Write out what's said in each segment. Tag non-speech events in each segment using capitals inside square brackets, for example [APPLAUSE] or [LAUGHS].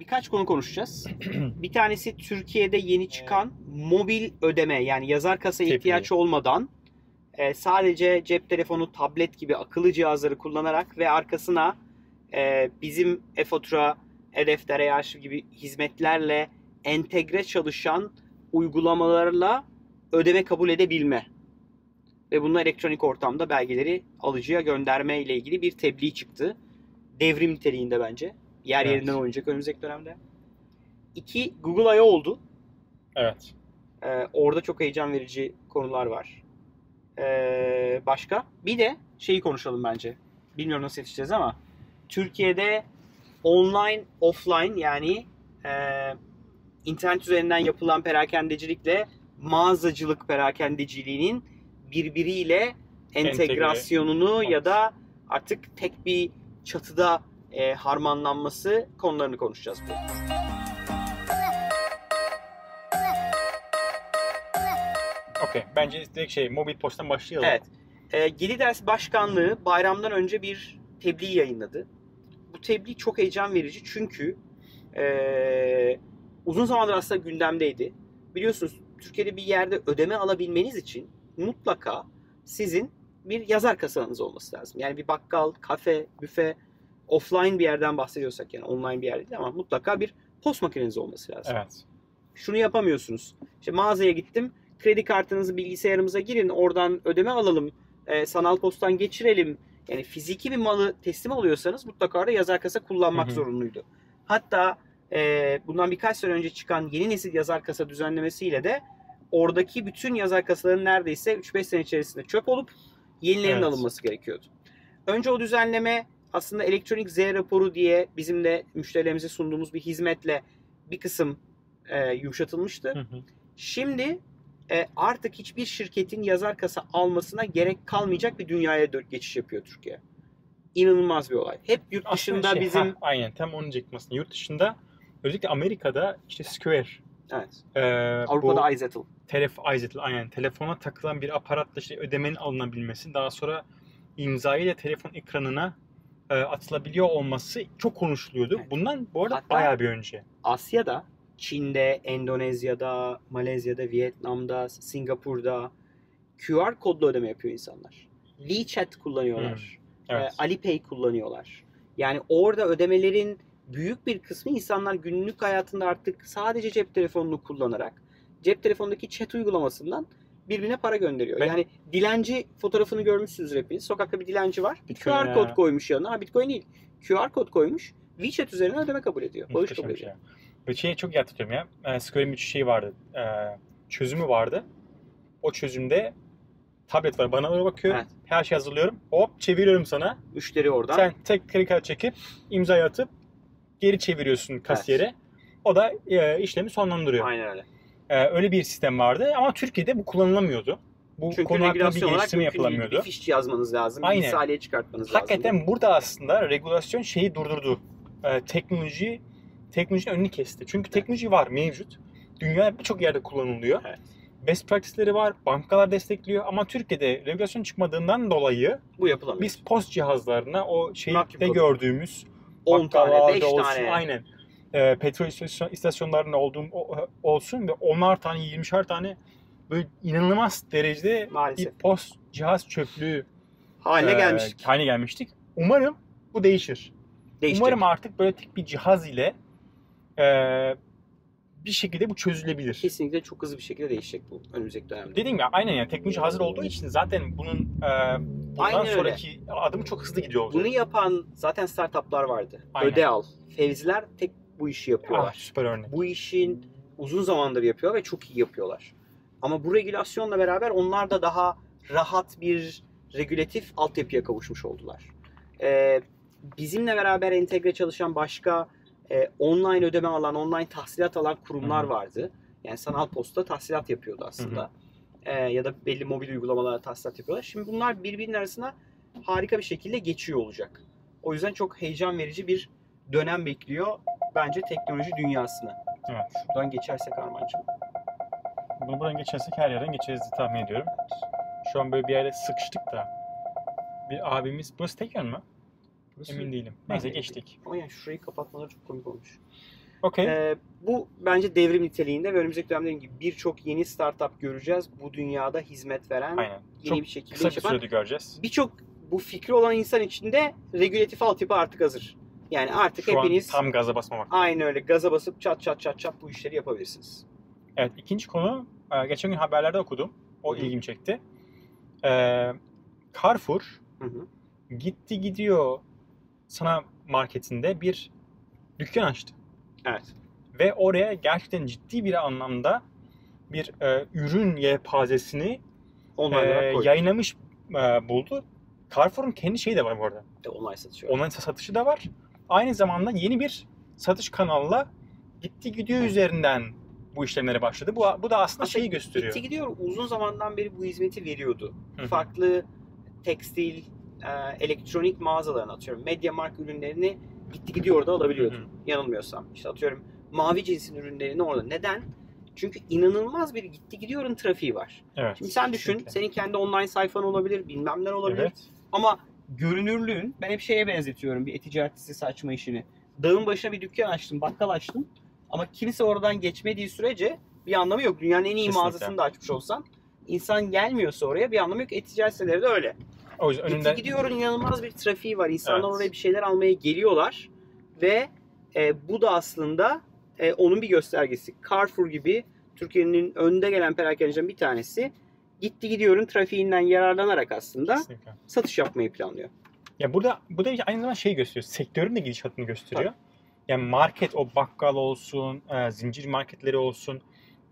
birkaç konu konuşacağız. [CLEARS THROAT] bir tanesi Türkiye'de yeni çıkan mobil ödeme yani yazar kasa Tebliğ. ihtiyaç olmadan e, sadece cep telefonu, tablet gibi akıllı cihazları kullanarak ve arkasına e, bizim e-fatura, e-defter, e-arşiv gibi hizmetlerle entegre çalışan uygulamalarla ödeme kabul edebilme. Ve bununla elektronik ortamda belgeleri alıcıya gönderme ile ilgili bir tebliğ çıktı. Devrim niteliğinde bence. Yer Evet. yerinden oynayacak önümüzdeki dönemde. İki, Google I.O. oldu. Evet. Ee, orada çok heyecan verici konular var. Ee, başka? Bir de şeyi konuşalım bence. Bilmiyorum nasıl yetişeceğiz ama Türkiye'de online, offline yani e, internet üzerinden yapılan perakendecilikle mağazacılık perakendeciliğinin birbiriyle entegrasyonunu Evet. ya da artık tek bir çatıda e, harmanlanması konularını konuşacağız bu. Okey. Bence direkt şey mobil postan başlayalım. Evet. E, Geliders Başkanlığı bayramdan önce bir tebliğ yayınladı. Bu tebliğ çok heyecan verici çünkü e, uzun zamandır aslında gündemdeydi. Biliyorsunuz Türkiye'de bir yerde ödeme alabilmeniz için mutlaka sizin bir yazar kasanız olması lazım. Yani bir bakkal, kafe, büfe, offline bir yerden bahsediyorsak yani online bir yer değil ama mutlaka bir post makineniz olması lazım Evet. şunu yapamıyorsunuz. İşte mağazaya gittim. Kredi kartınızı bilgisayarımıza girin. Oradan ödeme alalım. e, sanal postan geçirelim. Yani fiziki bir malı teslim alıyorsanız mutlaka orada yazar kasa kullanmak Hı hı. zorunluydu. Hatta e, bundan birkaç sene önce çıkan yeni nesil yazar kasa düzenlemesiyle de oradaki bütün yazar kasaların neredeyse 3-5 sene içerisinde çöp olup yenilerinin Evet. alınması gerekiyordu. Önce o düzenleme aslında elektronik Z raporu diye bizim de müşterilerimize sunduğumuz bir hizmetle bir kısım e, yumuşatılmıştı. Hı hı. Şimdi e, artık hiçbir şirketin yazar kasa almasına gerek kalmayacak bir dünyaya geçiş yapıyor Türkiye. İnanılmaz bir olay. Hep yurt Aslında dışında şey, bizim ha, aynen tam onu aslında. Yurt dışında özellikle Amerika'da işte Square evet, e, Avrupa'da iZettle. telef iZettle aynen telefona takılan bir aparatla işte ödemenin alınabilmesi daha sonra imzayla telefon ekranına e, atılabiliyor olması çok konuşuluyordu. Evet. Bundan bu arada Hatta- bayağı bir önce. Asya'da, Çin'de, Endonezya'da, Malezya'da, Vietnam'da, Singapur'da QR kodlu ödeme yapıyor insanlar. WeChat kullanıyorlar. Evet. e, Alipay kullanıyorlar. Yani orada ödemelerin büyük bir kısmı insanlar günlük hayatında artık sadece cep telefonunu kullanarak cep telefonundaki chat uygulamasından birbirine para gönderiyor. Ben- Yani dilenci fotoğrafını görmüşsünüz hepiniz. Sokakta bir dilenci var. Bitcoin QR ya. kod koymuş yanına. Ha, Bitcoin değil. QR kod koymuş. WeChat üzerinden ödeme kabul ediyor. Bağış kabul şey. ediyor. Ve şeyi çok iyi hatırlıyorum ya. E, Square'in bir şey vardı. E, çözümü vardı. O çözümde tablet var. Bana doğru bakıyor. Evet. Her şey hazırlıyorum. Hop çeviriyorum sana. Müşteri oradan. Sen tek kredi kartı çekip imzayı atıp geri çeviriyorsun kasiyere. O da e, işlemi sonlandırıyor. Aynen öyle. E, öyle bir sistem vardı ama Türkiye'de bu kullanılamıyordu. Bu Çünkü konu hakkında bir geliştirme yapılamıyordu. Bir fiş yazmanız lazım. Aynen. Bir misaliye çıkartmanız lazım. Hakikaten burada aslında regülasyon şeyi durdurdu. E, teknoloji teknolojinin önünü kesti. Çünkü teknoloji var mevcut. Dünya birçok yerde kullanılıyor. Evet. Best practice'leri var, bankalar destekliyor ama Türkiye'de regülasyon çıkmadığından dolayı Bu yapılamıyor. biz post cihazlarına o şeyde gördüğümüz 10 tane, 5 bakkallarda olsun, tane. Aynen. E, petrol istasyon, istasyonlarında olduğum o- olsun ve 10'ar tane 20'şer tane böyle inanılmaz derecede Maalesef. bir post cihaz çöplüğü Haline e, gelmiştik. haline gelmiştik. Umarım bu değişir. Değişecek. Umarım artık böyle tek bir cihaz ile e, bir şekilde bu çözülebilir. Kesinlikle çok hızlı bir şekilde değişecek bu önümüzdeki dönemde. Dediğim ya aynen yani teknoloji hazır olduğu için zaten bunun e, bundan Aynen öyle. sonraki adımı çok hızlı gidiyor olacak. Bunu yapan zaten startuplar vardı. Aynen. Öde al. Fevziler tek bu işi ah, yapıyorlar. süper örnek. Bu işin uzun zamandır yapıyor ve çok iyi yapıyorlar. Ama bu regülasyonla beraber onlar da daha rahat bir regülatif altyapıya kavuşmuş oldular. Ee, bizimle beraber entegre çalışan başka e, online ödeme alan, online tahsilat alan kurumlar Hı hı. vardı. Yani sanal posta tahsilat yapıyordu aslında. Ee, ya da belli mobil uygulamalara tahsilat yapıyorlar. Şimdi bunlar birbirinin arasına harika bir şekilde geçiyor olacak. O yüzden çok heyecan verici bir dönem bekliyor bence teknoloji dünyasını. Evet. Şuradan geçersek Armancığım. Bunu buradan geçersek her yerden geçeriz diye tahmin ediyorum. Şu an böyle bir yerde sıkıştık da. Bir abimiz, burası tek yön mü? Burası- Emin değilim. Neyse geçtik. Ama yani şurayı kapatmaları çok komik olmuş. Okey. Ee, bu bence devrim niteliğinde ve önümüzdeki dönemde gibi birçok yeni startup göreceğiz. Bu dünyada hizmet veren, Aynen. yeni Çok bir şekilde kısa bir sürede göreceğiz. Birçok bu fikri olan insan içinde regülatif altyapı artık hazır. Yani artık Şu hepiniz tam gaza basmamak. aynı öyle gaza basıp çat çat çat çat bu işleri yapabilirsiniz. Evet ikinci konu e, geçen gün haberlerde okudum. O ilgimi çekti. Ee, Carrefour Hı hı. gitti gidiyor sana marketinde bir dükkan açtı. Evet. Ve oraya gerçekten ciddi bir anlamda bir e, ürün yelpazesini Online e, yayınlamış e, buldu. Carrefour'un kendi şeyi de var bu arada. E, Online satış var. Online satışı da var. Aynı zamanda yeni bir satış kanalına gitti gidiyor üzerinden bu işlemlere başladı. Bu, bu da aslında Aslında şeyi gösteriyor. Gitti gidiyor uzun zamandan beri bu hizmeti veriyordu. Hı hı. Farklı tekstil, e, elektronik mağazalarına atıyorum. Mediamarkt ürünlerini gitti gidiyor orada alabiliyordun. Hı hı. Yanılmıyorsam. İşte atıyorum mavi cinsin ürünlerini orada. Neden? Çünkü inanılmaz bir gitti gidiyorun trafiği var. Evet. Şimdi sen düşün, kesinlikle. senin kendi online sayfan olabilir, bilmem ne olabilir. Evet. Ama görünürlüğün, ben hep şeye benzetiyorum bir e-ticaret sitesi açma işini. Dağın başına bir dükkan açtım, bakkal açtım. Ama kimse oradan geçmediği sürece bir anlamı yok. Dünyanın en iyi Kesinlikle. mağazasını da açmış olsan. insan gelmiyorsa oraya bir anlamı yok. E-ticaret siteleri de öyle. O yüzden önünde gidiyorun inanılmaz bir trafiği var. İnsanlar Evet. oraya bir şeyler almaya geliyorlar. Ve e, bu da aslında e, onun bir göstergesi. Carrefour gibi Türkiye'nin önde gelen perakendeciden bir tanesi gitti gidiyorun trafiğinden yararlanarak aslında Kesinlikle. satış yapmayı planlıyor. Ya burada bu da aynı zamanda şey gösteriyor. Sektörün de gidişatını gösteriyor. Yani market o bakkal olsun, e, zincir marketleri olsun.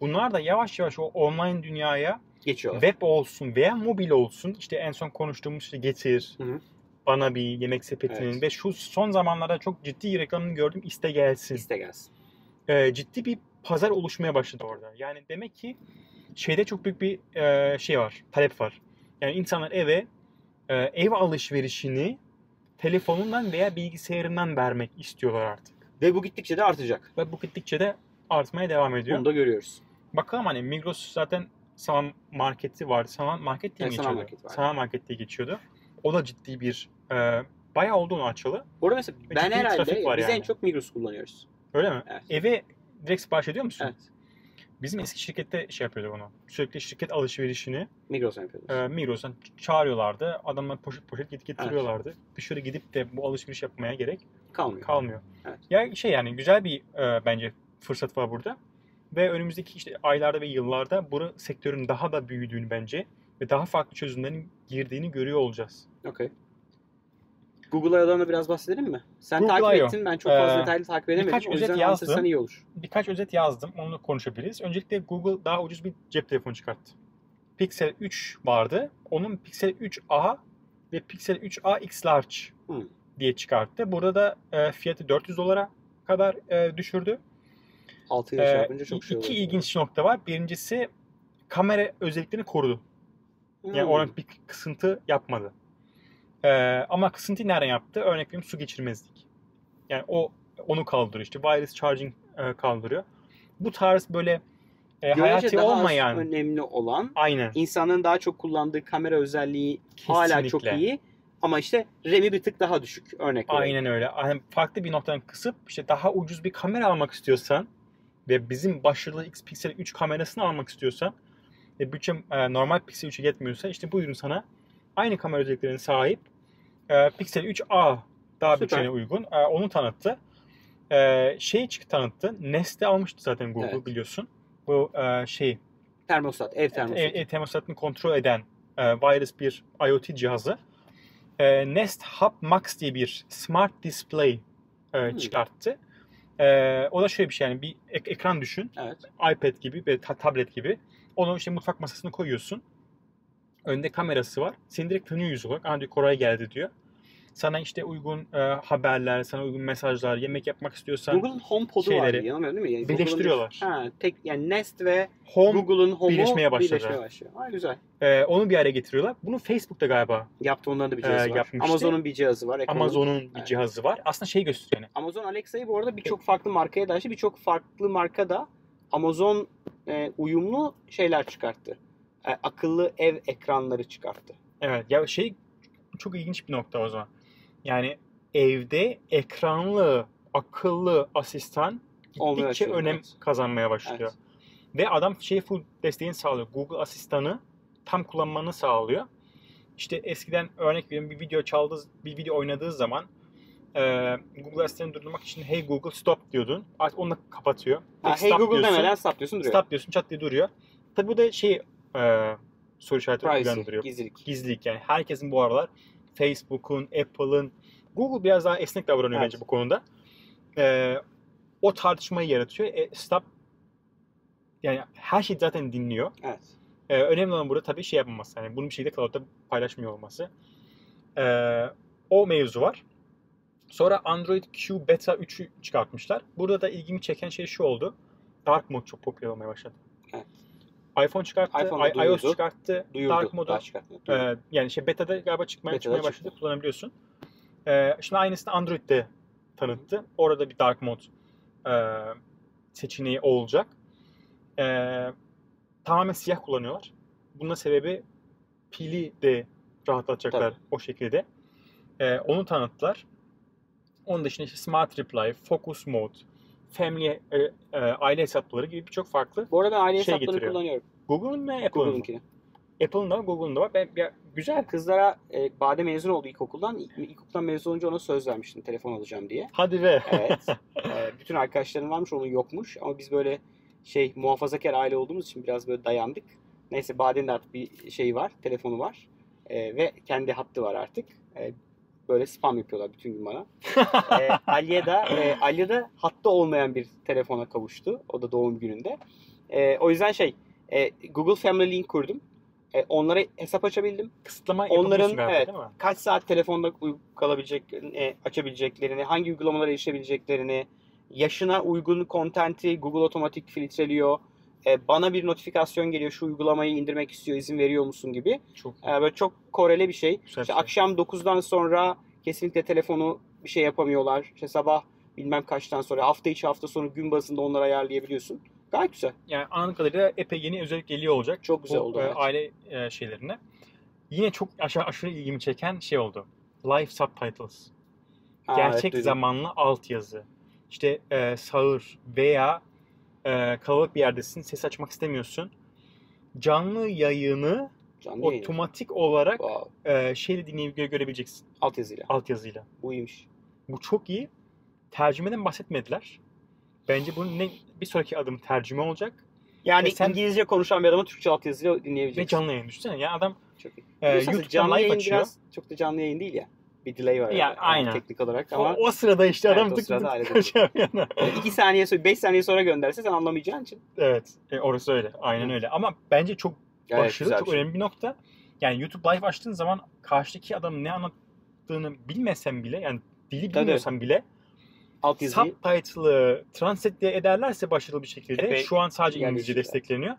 Bunlar da yavaş yavaş o online dünyaya Geçiyorlar. web olsun veya mobil olsun. İşte en son konuştuğumuz işte Getir, Hı hı. Bana bir yemek sepetinin Evet. ve şu son zamanlarda çok ciddi reklamını gördüm iste gelsin. İste gelsin. E, ciddi bir pazar oluşmaya başladı orada. Yani demek ki şeyde çok büyük bir e, şey var, talep var. Yani insanlar eve e, ev alışverişini telefonundan veya bilgisayarından vermek istiyorlar artık. Ve bu gittikçe de artacak. Ve bu gittikçe de artmaya devam ediyor. Onu da görüyoruz. Bakalım hani Migros zaten sanal marketi vardı. Sanal market diye mi Evet, sanal geçiyordu? market vardı. sanal market diye geçiyordu. O da ciddi bir e, bayağı oldu onu açalı. Orada mesela Ve ben herhalde var biz yani. en çok Migros kullanıyoruz. Öyle mi? Evet. Eve direkt sipariş ediyor musun? Evet. Bizim eski şirkette şey yapıyordu bunu. Sürekli şirket alışverişini Migros'tan yapıyoruz. e, Migros'tan çağırıyorlardı. Adamlar poşet poşet git getiriyorlardı. Dışarı gidip de bu alışveriş yapmaya gerek Kalmıyor. kalmıyor. Evet. Ya şey yani güzel bir e, bence fırsat var burada. Ve önümüzdeki işte aylarda ve yıllarda bu sektörün daha da büyüdüğünü bence ve daha farklı çözümlerin girdiğini görüyor olacağız. Okey. Google I.O'dan da biraz bahsedelim mi? Sen Google takip I.O. ettin. Ben çok fazla Ee, detaylı takip edemedim. birkaç o özet yazdım. iyi olur. Birkaç özet yazdım. Onu konuşabiliriz. Öncelikle Google daha ucuz bir cep telefonu çıkarttı. Pixel 3 vardı. Onun Pixel 3a ve Pixel 3a X Large Hmm. diye çıkarttı. Burada da e, fiyatı 400 dolara kadar e, düşürdü. 6 ile çarpınca çok şey iki ilginç nokta var. Birincisi kamera özelliklerini korudu. Yani Hmm. bir kısıntı yapmadı. Ee, ama kısıntıyı nereden yaptı? Örnek veriyorum su geçirmezlik. Yani o onu kaldırıyor. İşte wireless charging e, kaldırıyor. Bu tarz böyle e, Görece hayati daha olmayan önemli olan aynen insanların daha çok kullandığı kamera özelliği hala çok Kesinlikle. iyi. Ama işte RAM'i bir tık daha düşük örnek veriyorum. aynen öyle. Yani farklı bir noktadan kısıp işte daha ucuz bir kamera almak istiyorsan ve bizim başarılı X Pixel 3 kamerasını almak istiyorsan ve bütçem e, normal Pixel 3'e yetmiyorsa işte bu ürün sana aynı kamera özelliklerine sahip e, Pixel 3a daha Süper. bütçene uygun. E, onu tanıttı. E, şey çıktı tanıttı. Nest'e almıştı zaten Google Evet. biliyorsun. Bu e, şey Termostat, ev termostatı. ev, ev termostatını kontrol eden e, wireless bir IoT cihazı. E, Nest Hub Max diye bir smart display e, Hmm. çıkarttı. E, o da şöyle bir şey yani bir ek- ekran düşün. Evet. iPad gibi ve ta- tablet gibi. Onu işte mutfak masasına koyuyorsun. Önde kamerası var. Seni direkt tanıyor yüz olarak. Aa diyor Koray geldi diyor. Sana işte uygun e, haberler, sana uygun mesajlar, yemek yapmak istiyorsan Google'ın HomePod'u şeyleri vardı yanılmıyorum değil mi? Yani birleştiriyorlar. Bir, ha, tek, yani Nest ve Home Google'ın Home'u birleşmeye başladı. birleşmeye başlıyor. Ha, güzel. e, onu bir araya getiriyorlar. Bunu Facebook'ta galiba Yaptı onların da bir cihazı Ee, var. Amazon'un bir cihazı var. Amazon'un bir Evet. cihazı var. Aslında şey gösteriyor yani. Amazon Alexa'yı bu arada birçok farklı markaya da açtı. Birçok farklı marka da Amazon e, uyumlu şeyler çıkarttı. E, akıllı ev ekranları çıkarttı. Evet ya şey çok ilginç bir nokta o zaman. Yani evde ekranlı akıllı asistan gittikçe başlıyor, önem evet. kazanmaya başlıyor. Ve adam şey full desteğini sağlıyor. Google asistanı tam kullanmanı sağlıyor. İşte eskiden örnek veriyorum bir video çaldığı, bir video oynadığı zaman e, Google asistanı durdurmak için Hey Google stop diyordun. Artık onu da kapatıyor. Ha, hey stop Google diyorsun, demeden stop diyorsun duruyor. Stop diyorsun çat diye duruyor. Tabi bu da şey e, soru işareti uyandırıyor. gizlilik. Gizlilik yani. Herkesin bu aralar Facebook'un, Apple'ın, Google biraz daha esnek davranıyor Evet. bence bu konuda. E, o tartışmayı yaratıyor. E, stop yani her şeyi zaten dinliyor. Evet. Ee, önemli olan burada tabii şey yapmaması. Yani bunu bir şekilde cloud'da paylaşmıyor olması. Ee, o mevzu var. Sonra Android Q Beta 3'ü çıkartmışlar. Burada da ilgimi çeken şey şu oldu. Dark Mode çok popüler olmaya başladı. İPhone çıkarttı, iPhone'da i- iOS duyurdu. çıkarttı, Duyurdu. Dark Mode'u. Duyurdu. Ee, yani şey beta'da galiba çıkmaya, Beta'da çıkmaya çıktı. başladı. Kullanabiliyorsun. Ee, şimdi aynısını Android'de tanıttı. Orada bir Dark Mode e, seçeneği olacak. Ee, tamamen siyah kullanıyorlar. Bunun sebebi pili de rahatlatacaklar Tabii. o şekilde. Ee, onu tanıttılar. Onun dışında işte Smart Reply, Focus Mode, Family, e, e, aile hesapları gibi birçok farklı. Bu arada aile şey hesaplarını getiriyor. kullanıyorum. Google'ın ve Apple'ın mı? Apple'ın da var, Google'ın da var. Ben, ya, güzel. Kızlara e, Bade mezun oldu ilkokuldan. İlk- İlkokuldan mezun olunca ona söz vermiştim telefon alacağım diye. Hadi be. Evet. [LAUGHS] E, bütün arkadaşlarım varmış onun yokmuş. Ama biz böyle şey muhafazakar aile olduğumuz için biraz böyle dayandık. Neyse Bade'nin de artık bir şeyi var. Telefonu var. E, ve kendi hattı var artık. E, böyle spam yapıyorlar bütün gün bana. [LAUGHS] e, Aliye de e, Aliye de hatta olmayan bir telefona kavuştu. O da doğum gününde. E, o yüzden şey e, Google Family Link kurdum. E, onlara hesap açabildim. Kısıtlama Onların, galiba evet. değil mi? Kaç saat telefonda kalabileceklerini, e, açabileceklerini, hangi uygulamalara erişebileceklerini, yaşına uygun kontenti Google otomatik filtreliyor. E, bana bir notifikasyon geliyor şu uygulamayı indirmek istiyor izin veriyor musun gibi. Çok E, böyle çok koreli bir şey. güzel. İşte şey. akşam 9'dan sonra kesinlikle telefonu bir şey yapamıyorlar. İşte sabah bilmem kaçtan sonra hafta içi hafta sonu gün bazında onları ayarlayabiliyorsun. Gayet güzel. Yani anladığım kadarıyla epey yeni özellik geliyor olacak. Çok güzel bu, oldu, e, evet. aile e, şeylerine. Yine çok aşağı aşırı ilgimi çeken şey oldu. Live subtitles. Ha, Gerçek evet, zamanlı altyazı. İşte e, sağır veya e, kalabalık bir yerdesin, ses açmak istemiyorsun. Canlı yayını Canlı yayın. otomatik olarak Wow. e, şeyle dinleyip gö- görebileceksin Altyazıyla. altyazıyla. Bu iyiymiş. Bu çok iyi. Tercümeden bahsetmediler. Bence bunun ne, bir sonraki adım tercüme olacak Yani Ve sen- İngilizce konuşan bir adamı Türkçe altyazıyla ve dinleyebileceksin. canlı yayın düşünsene. Ya adam Çok iyi. e, Biliyorsun YouTube'dan canlı live yayın açıyor. biraz çok da canlı yayın değil ya. Bir delay var. Ya, yani aynen. Teknik olarak O, ama o sırada işte Evet, adam o tık tık hallediyor. şey yapıyor. 2 saniye sonra 5 saniye sonra gönderse sen anlamayacağın için. Evet. E, orası öyle. Aynen Hı. öyle. Ama bence çok Gayet başarılı, çok şey. önemli bir nokta. Yani YouTube Live açtığın zaman karşıdaki adam ne anlattığını bilmesen bile yani dili Tabii. bilmiyorsan bile Altyazıyı subtitle'ı translate ederlerse başarılı bir şekilde Epey şu an sadece İngilizce destekleniyor.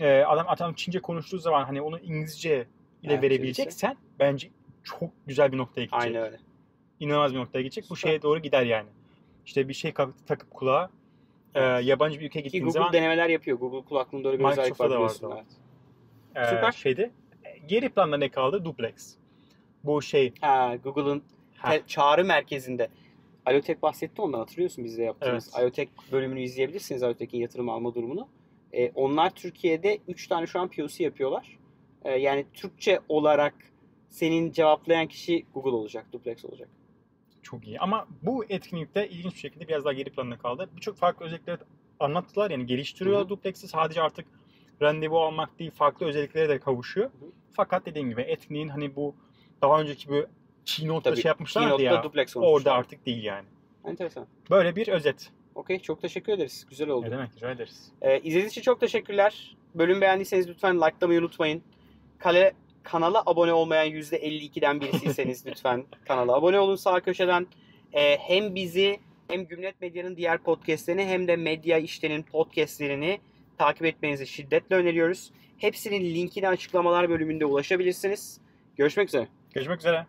Ee, adam adam Çince konuştuğu zaman hani onu İngilizce ile Evet, verebileceksen bence çok güzel bir noktaya gidecek. aynı öyle. İnanılmaz bir noktaya gidecek. Bu şeye doğru gider yani. İşte bir şey takıp kulağa e, Evet. yabancı bir ülkeye gittiğin Google zaman denemeler yapıyor. Google kulaklığında öyle bir özellik Microsoft'ta var da biliyorsun. vardı Evet. e, Süper. şeyde e, geri planda ne kaldı? Duplex. Bu şey Ha, Google'ın çağrı merkezinde. Alotek bahsetti ondan hatırlıyorsun bizde yaptığımız. Evet. Alotek bölümünü izleyebilirsiniz. Alotek'in yatırım alma durumunu. Ee, onlar Türkiye'de 3 tane şu an POC yapıyorlar. Ee, yani Türkçe olarak senin cevaplayan kişi Google olacak, Duplex olacak. çok iyi. Ama bu etkinlikte ilginç bir şekilde biraz daha geri planda kaldı. Birçok farklı özellikleri anlattılar. Yani geliştiriyor Hı hı. Duplex'i. Sadece artık randevu almak değil, farklı özelliklere de kavuşuyor. hı. Fakat dediğim gibi etkinliğin hani bu daha önceki bu keynote'da Tabii, şey yapmışlardı ya. Duplex Orada artık değil yani. Enteresan. Böyle bir özet. Okey, çok teşekkür ederiz. Güzel oldu. Ne demek rica ederiz. Ee, izlediğiniz için çok teşekkürler. Bölüm beğendiyseniz lütfen likelamayı unutmayın. Kale, kanala abone olmayan %52'den birisiyseniz [LAUGHS] lütfen kanala abone olun sağ köşeden. Ee, hem bizi hem Gümlet Medya'nın diğer podcastlerini hem de Medya İşten'in podcastlerini takip etmenizi şiddetle öneriyoruz. Hepsinin linkini açıklamalar bölümünde ulaşabilirsiniz. Görüşmek üzere. Görüşmek üzere.